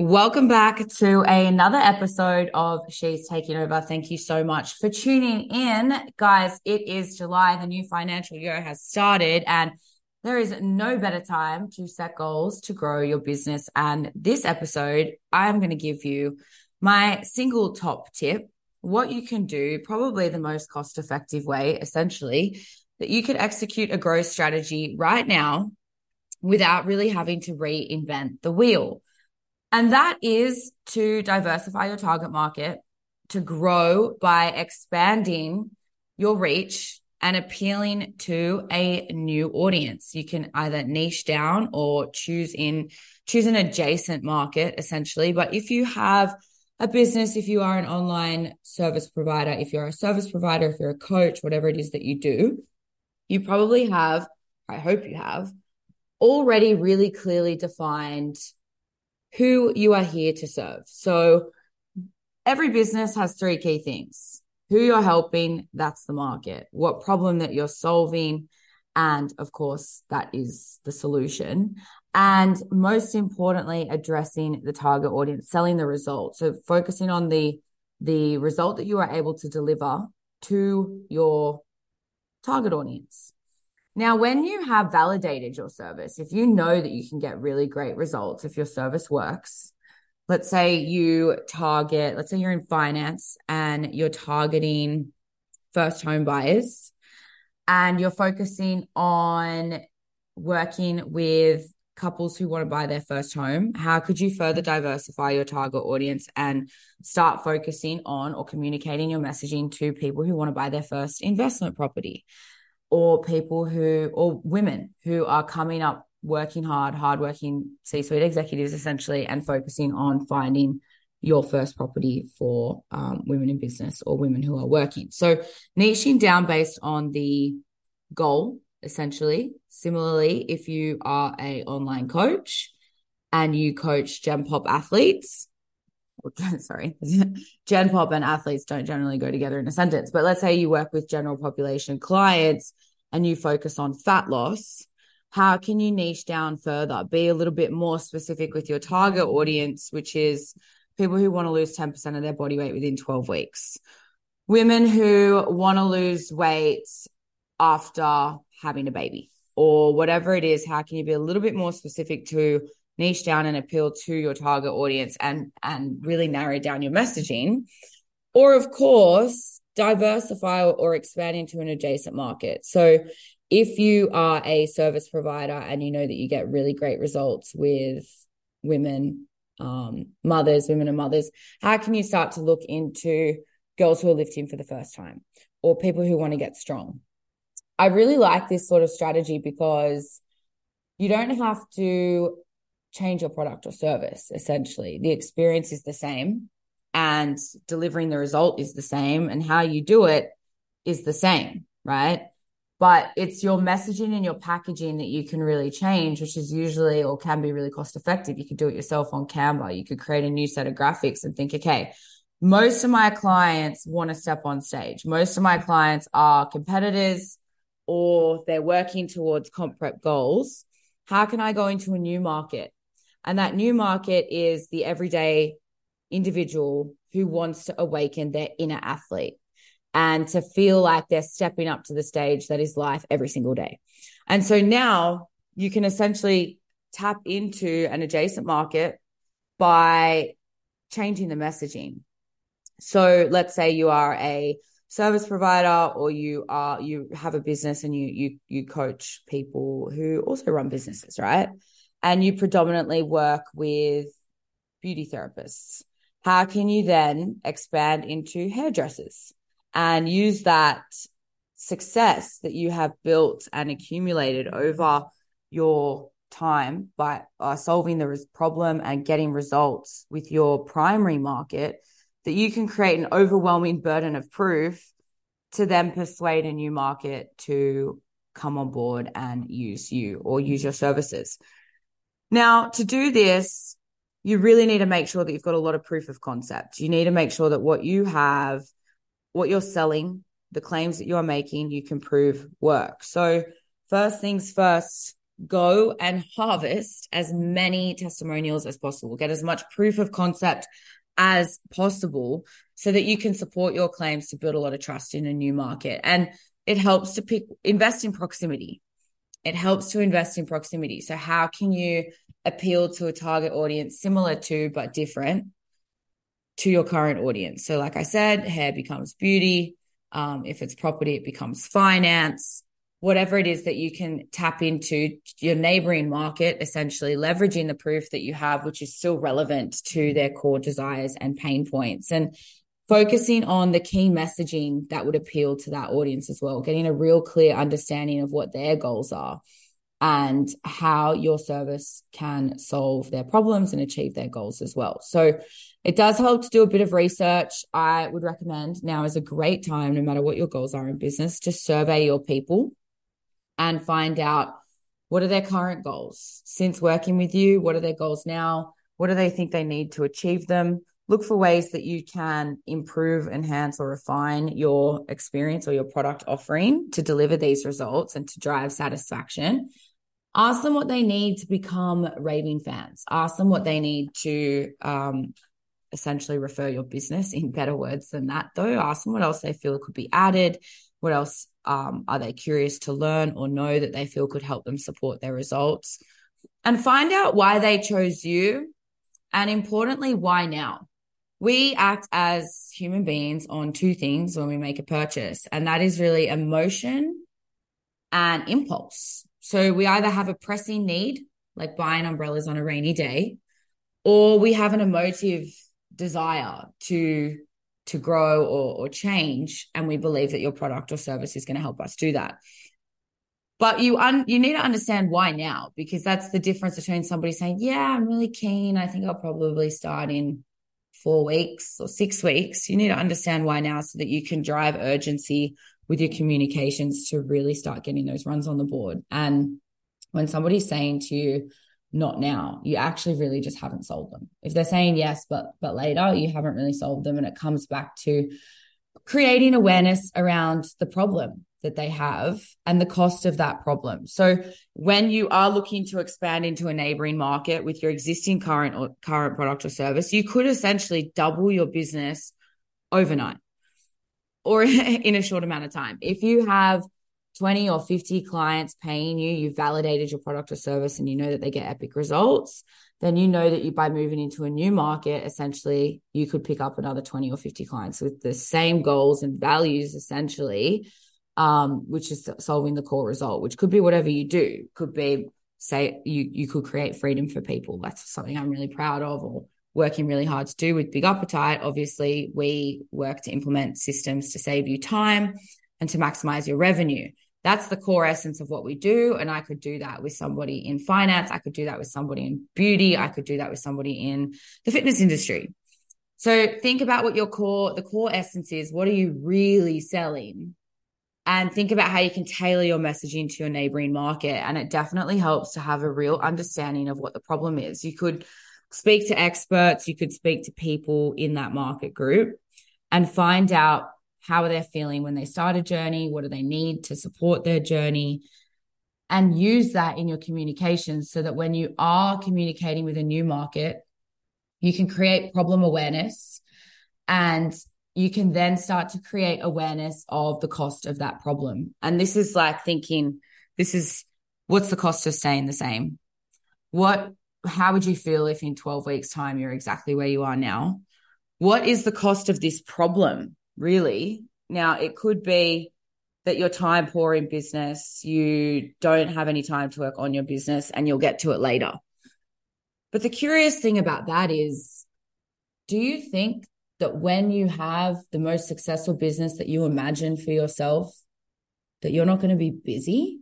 Welcome back to another episode of She's Taking Over. Thank you so much for tuning in. Guys, it is July. The new financial year has started, and there is no better time to set goals to grow your business. And this episode, I'm going to give you my single top tip what you can do, probably the most cost effective way, essentially, that you could execute a growth strategy right now without really having to reinvent the wheel. And that is to diversify your target market, to grow by expanding your reach and appealing to a new audience. You can either niche down or choose in choose an adjacent market essentially. But if you have a business, if you are an online service provider, if you're a service provider, if you're a coach, whatever it is that you do, you probably have, I hope you have, already really clearly defined who you are here to serve. So every business has three key things who you're helping, that's the market, what problem that you're solving. And of course, that is the solution. And most importantly, addressing the target audience, selling the result. So focusing on the, the result that you are able to deliver to your target audience. Now, when you have validated your service, if you know that you can get really great results if your service works, let's say you target, let's say you're in finance and you're targeting first home buyers and you're focusing on working with couples who want to buy their first home, how could you further diversify your target audience and start focusing on or communicating your messaging to people who want to buy their first investment property? Or people who, or women who are coming up working hard, hardworking C suite executives essentially, and focusing on finding your first property for um, women in business or women who are working. So, niching down based on the goal, essentially. Similarly, if you are a online coach and you coach Gen Pop athletes, sorry, Gen Pop and athletes don't generally go together in a sentence, but let's say you work with general population clients and you focus on fat loss, how can you niche down further? Be a little bit more specific with your target audience, which is people who want to lose 10% of their body weight within 12 weeks, women who want to lose weight after having a baby, or whatever it is. How can you be a little bit more specific to niche down and appeal to your target audience and and really narrow down your messaging or of course diversify or expand into an adjacent market. So if you are a service provider and you know that you get really great results with women um, mothers women and mothers how can you start to look into girls who are lifting for the first time or people who want to get strong? I really like this sort of strategy because you don't have to change your product or service essentially. The experience is the same and delivering the result is the same and how you do it is the same right? But it's your messaging and your packaging that you can really change which is usually or can be really cost effective. You could do it yourself on canva. You could create a new set of graphics and think okay most of my clients want to step on stage. Most of my clients are competitors or they're working towards comp prep goals. How can i go into a new market? And that new market is the everyday individual who wants to awaken their inner athlete and to feel like they're stepping up to the stage that is life every single day. And so now you can essentially tap into an adjacent market by changing the messaging. So let's say you are a service provider or you are you have a business and you you you coach people who also run businesses, right? and you predominantly work with beauty therapists, how can you then expand into hairdressers and use that success that you have built and accumulated over your time by uh, solving the problem and getting results with your primary market that you can create an overwhelming burden of proof to then persuade a new market to come on board and use you or use your services. Now, to do this, you really need to make sure that you've got a lot of proof of concept. You need to make sure that what you have, what you're selling, the claims that you're making, you can prove work. So, first things first, go and harvest as many testimonials as possible, get as much proof of concept as possible so that you can support your claims to build a lot of trust in a new market. And it helps to pick, invest in proximity. It helps to invest in proximity. So, how can you appeal to a target audience similar to but different to your current audience? So, like I said, hair becomes beauty. Um, if it's property, it becomes finance whatever it is that you can tap into your neighboring market, essentially leveraging the proof that you have, which is still relevant to their core desires and pain points. And focusing on the key messaging that would appeal to that audience as well, getting a real clear understanding of what their goals are and how your service can solve their problems and achieve their goals as well. So it does help to do a bit of research. I would recommend now is a great time, no matter what your goals are in business, to survey your people and find out what are their current goals since working with you? What are their goals now? What do they think they need to achieve them? Look for ways that you can improve, enhance, or refine your experience or your product offering to deliver these results and to drive satisfaction. Ask them what they need to become raving fans. Ask them what they need to um, essentially refer your business in better words than that, though. Ask them what else they feel could be added. What else um, are they curious to learn or know that they feel could help them support their results? And find out why they chose you. And importantly, why now? We act as human beings on two things when we make a purchase, and that is really emotion and impulse. So we either have a pressing need, like buying umbrellas on a rainy day, or we have an emotive desire to to grow or, or change and we believe that your product or service is going to help us do that but you un- you need to understand why now because that's the difference between somebody saying yeah i'm really keen i think i'll probably start in four weeks or six weeks. You need to understand why now so that you can drive urgency with your communications to really start getting those runs on the board. And when somebody's saying to you not now you actually really just haven't sold them. If they're saying yes but but later you haven't really solved them and it comes back to creating awareness around the problem that they have and the cost of that problem. So when you are looking to expand into a neighboring market with your existing current or current product or service you could essentially double your business overnight or in a short amount of time. If you have 20 or 50 clients paying you, you've validated your product or service and you know that they get epic results, then you know that you by moving into a new market, essentially you could pick up another 20 or 50 clients with the same goals and values, essentially, um, which is solving the core result, which could be whatever you do. Could be say you you could create freedom for people. That's something I'm really proud of or working really hard to do with Big Appetite. Obviously, we work to implement systems to save you time and to maximize your revenue. That's the core essence of what we do. And I could do that with somebody in finance. I could do that with somebody in beauty. I could do that with somebody in the fitness industry. So think about what your core, the core essence is. What are you really selling? And think about how you can tailor your messaging to your neighboring market. And it definitely helps to have a real understanding of what the problem is. You could speak to experts, you could speak to people in that market group and find out how they're they feeling when they start a journey? What do they need to support their journey? And use that in your communications so that when you are communicating with a new market, you can create problem awareness and you can then start to create awareness of the cost of that problem. And this is like thinking, this is what's the cost of staying the same? What, how would you feel if in 12 weeks' time you're exactly where you are now? What is the cost of this problem? really. Now, it could be that you're time poor in business, you don't have any time to work on your business, and you'll get to it later. But the curious thing about that is do you think that when you have the most successful business that you imagine for yourself, that you're not going to be busy?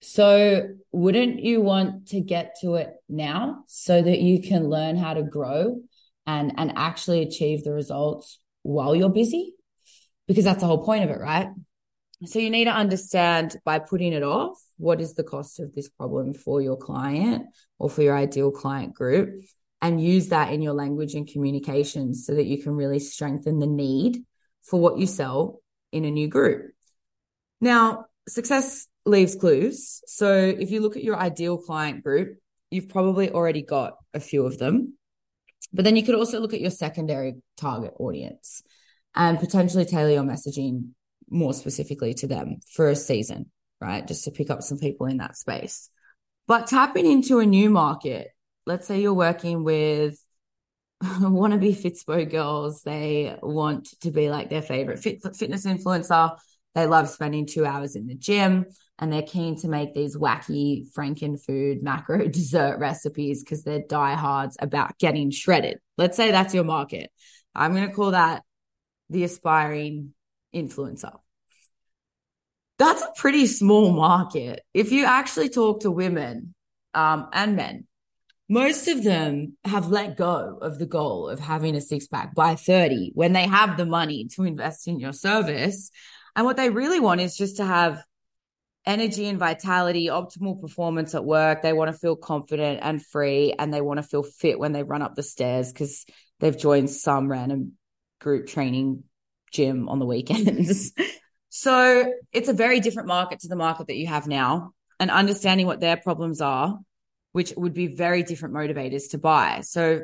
So, wouldn't you want to get to it now so that you can learn how to grow and, and actually achieve the results while you're busy because that's the whole point of it, right? So you need to understand by putting it off, what is the cost of this problem for your client or for your ideal client group and use that in your language and communications so that you can really strengthen the need for what you sell in a new group. Now, success leaves clues. So if you look at your ideal client group, you've probably already got a few of them. But then you could also look at your secondary target audience and potentially tailor your messaging more specifically to them for a season, right? Just to pick up some people in that space. But tapping into a new market, let's say you're working with wannabe Fitspo girls, they want to be like their favorite fit, fitness influencer. They love spending two hours in the gym and they're keen to make these wacky Franken food macro dessert recipes because they're diehards about getting shredded. Let's say that's your market. I'm going to call that the aspiring influencer. That's a pretty small market. If you actually talk to women um, and men, most of them have let go of the goal of having a six pack by 30 when they have the money to invest in your service. And what they really want is just to have energy and vitality, optimal performance at work. They want to feel confident and free, and they want to feel fit when they run up the stairs because they've joined some random group training gym on the weekends. so it's a very different market to the market that you have now, and understanding what their problems are, which would be very different motivators to buy. So,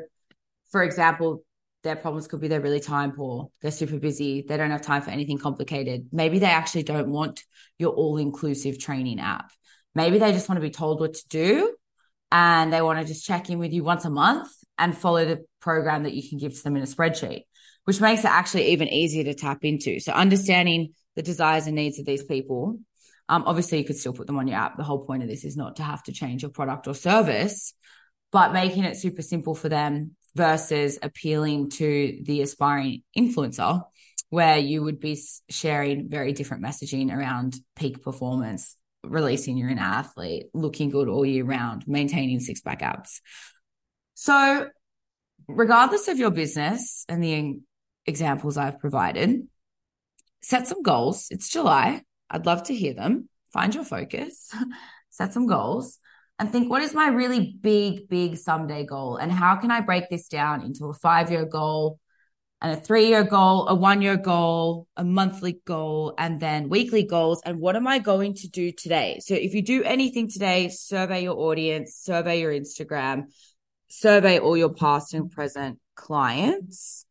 for example, their problems could be they're really time poor, they're super busy, they don't have time for anything complicated. Maybe they actually don't want your all inclusive training app. Maybe they just want to be told what to do and they want to just check in with you once a month and follow the program that you can give to them in a spreadsheet, which makes it actually even easier to tap into. So, understanding the desires and needs of these people. Um, obviously, you could still put them on your app. The whole point of this is not to have to change your product or service, but making it super simple for them versus appealing to the aspiring influencer, where you would be sharing very different messaging around peak performance, releasing you're an athlete, looking good all year round, maintaining six pack abs. So, regardless of your business and the examples I've provided, set some goals. It's July. I'd love to hear them. Find your focus, set some goals, and think, what is my really big, big someday goal? And how can I break this down into a five year goal and a three year goal, a one year goal, a monthly goal, and then weekly goals? And what am I going to do today? So if you do anything today, survey your audience, survey your Instagram, survey all your past and present clients.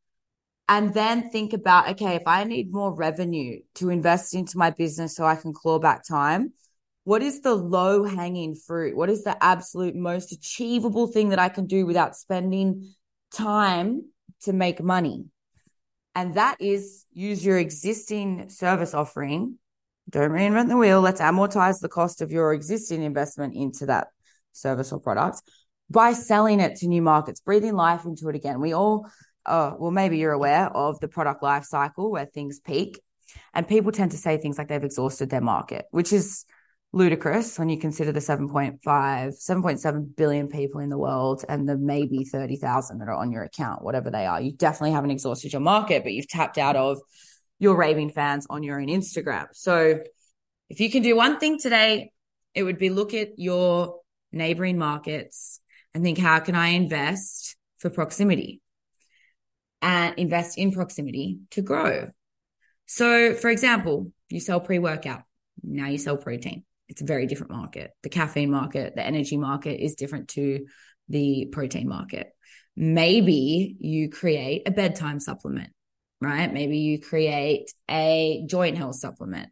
And then think about, okay, if I need more revenue to invest into my business so I can claw back time, what is the low hanging fruit? What is the absolute most achievable thing that I can do without spending time to make money? And that is use your existing service offering. Don't reinvent the wheel. Let's amortize the cost of your existing investment into that service or product by selling it to new markets, breathing life into it again. We all, uh, well, maybe you're aware of the product life cycle where things peak and people tend to say things like they've exhausted their market, which is ludicrous when you consider the 7.5 7.7 billion people in the world and the maybe 30,000 that are on your account whatever they are. You definitely haven't exhausted your market but you've tapped out of your raving fans on your own Instagram. So if you can do one thing today it would be look at your neighboring markets and think how can I invest for proximity and invest in proximity to grow so for example you sell pre-workout now you sell protein it's a very different market. The caffeine market, the energy market is different to the protein market. Maybe you create a bedtime supplement, right? Maybe you create a joint health supplement.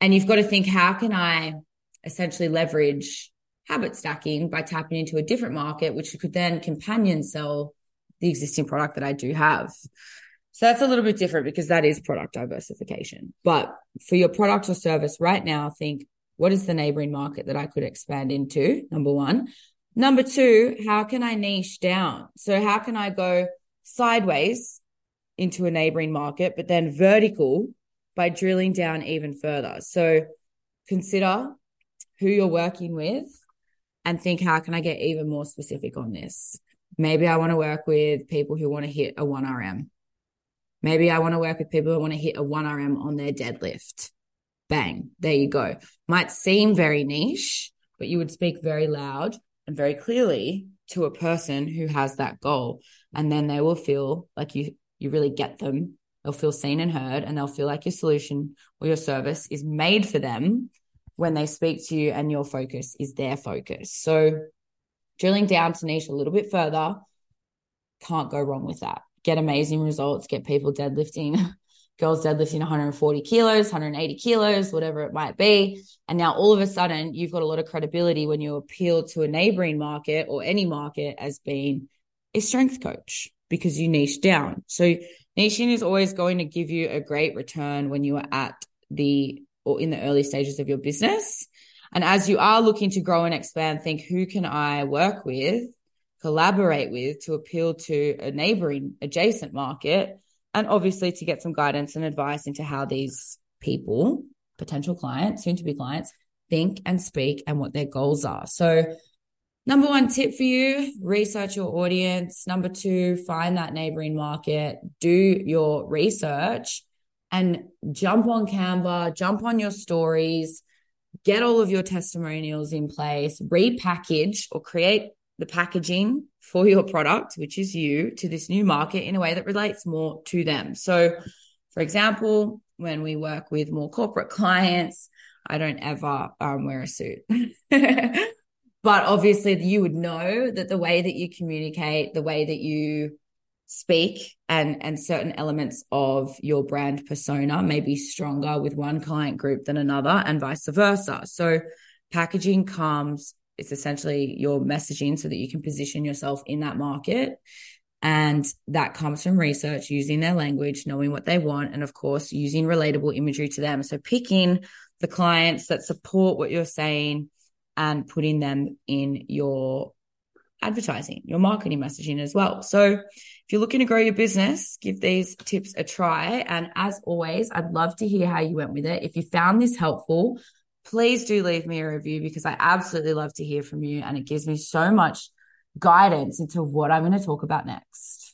And you've got to think, how can I essentially leverage habit stacking by tapping into a different market, which could then companion sell the existing product that I do have. So that's a little bit different because that is product diversification. But for your product or service right now, think what is the neighboring market that I could expand into? Number one. Number two, how can I niche down? So, how can I go sideways into a neighboring market, but then vertical by drilling down even further? So, consider who you're working with and think, how can I get even more specific on this? Maybe I want to work with people who want to hit a 1RM. Maybe I want to work with people who want to hit a 1RM on their deadlift bang, there you go. Might seem very niche, but you would speak very loud and very clearly to a person who has that goal. And then they will feel like you you really get them. They'll feel seen and heard, and they'll feel like your solution or your service is made for them when they speak to you and your focus is their focus. So, drilling down to niche a little bit further, can't go wrong with that. Get amazing results, get people deadlifting, girls deadlifting 140 kilos, 180 kilos, whatever it might be. And now all of a sudden, you've got a lot of credibility when you appeal to a neighboring market or any market as being a strength coach because you niche down. So, niching is always going to give you a great return when you are at the or in the early stages of your business. And as you are looking to grow and expand, think who can I work with, collaborate with to appeal to a neighboring adjacent market, and obviously to get some guidance and advice into how these people, potential clients, soon to be clients, think and speak and what their goals are. So, number one tip for you research your audience. Number two, find that neighboring market, do your research and jump on Canva, jump on your stories, get all of your testimonials in place, repackage or create the packaging for your product, which is you, to this new market in a way that relates more to them. So, for example, when we work with more corporate clients, I don't ever um, wear a suit. but obviously, you would know that the way that you communicate, the way that you speak and and certain elements of your brand persona may be stronger with one client group than another and vice versa. So packaging comes it's essentially your messaging so that you can position yourself in that market. And that comes from research using their language knowing what they want and of course using relatable imagery to them. So picking the clients that support what you're saying and putting them in your advertising, your marketing messaging as well. So if you're looking to grow your business, give these tips a try. And as always, I'd love to hear how you went with it. If you found this helpful, please do leave me a review because I absolutely love to hear from you. And it gives me so much guidance into what I'm going to talk about next.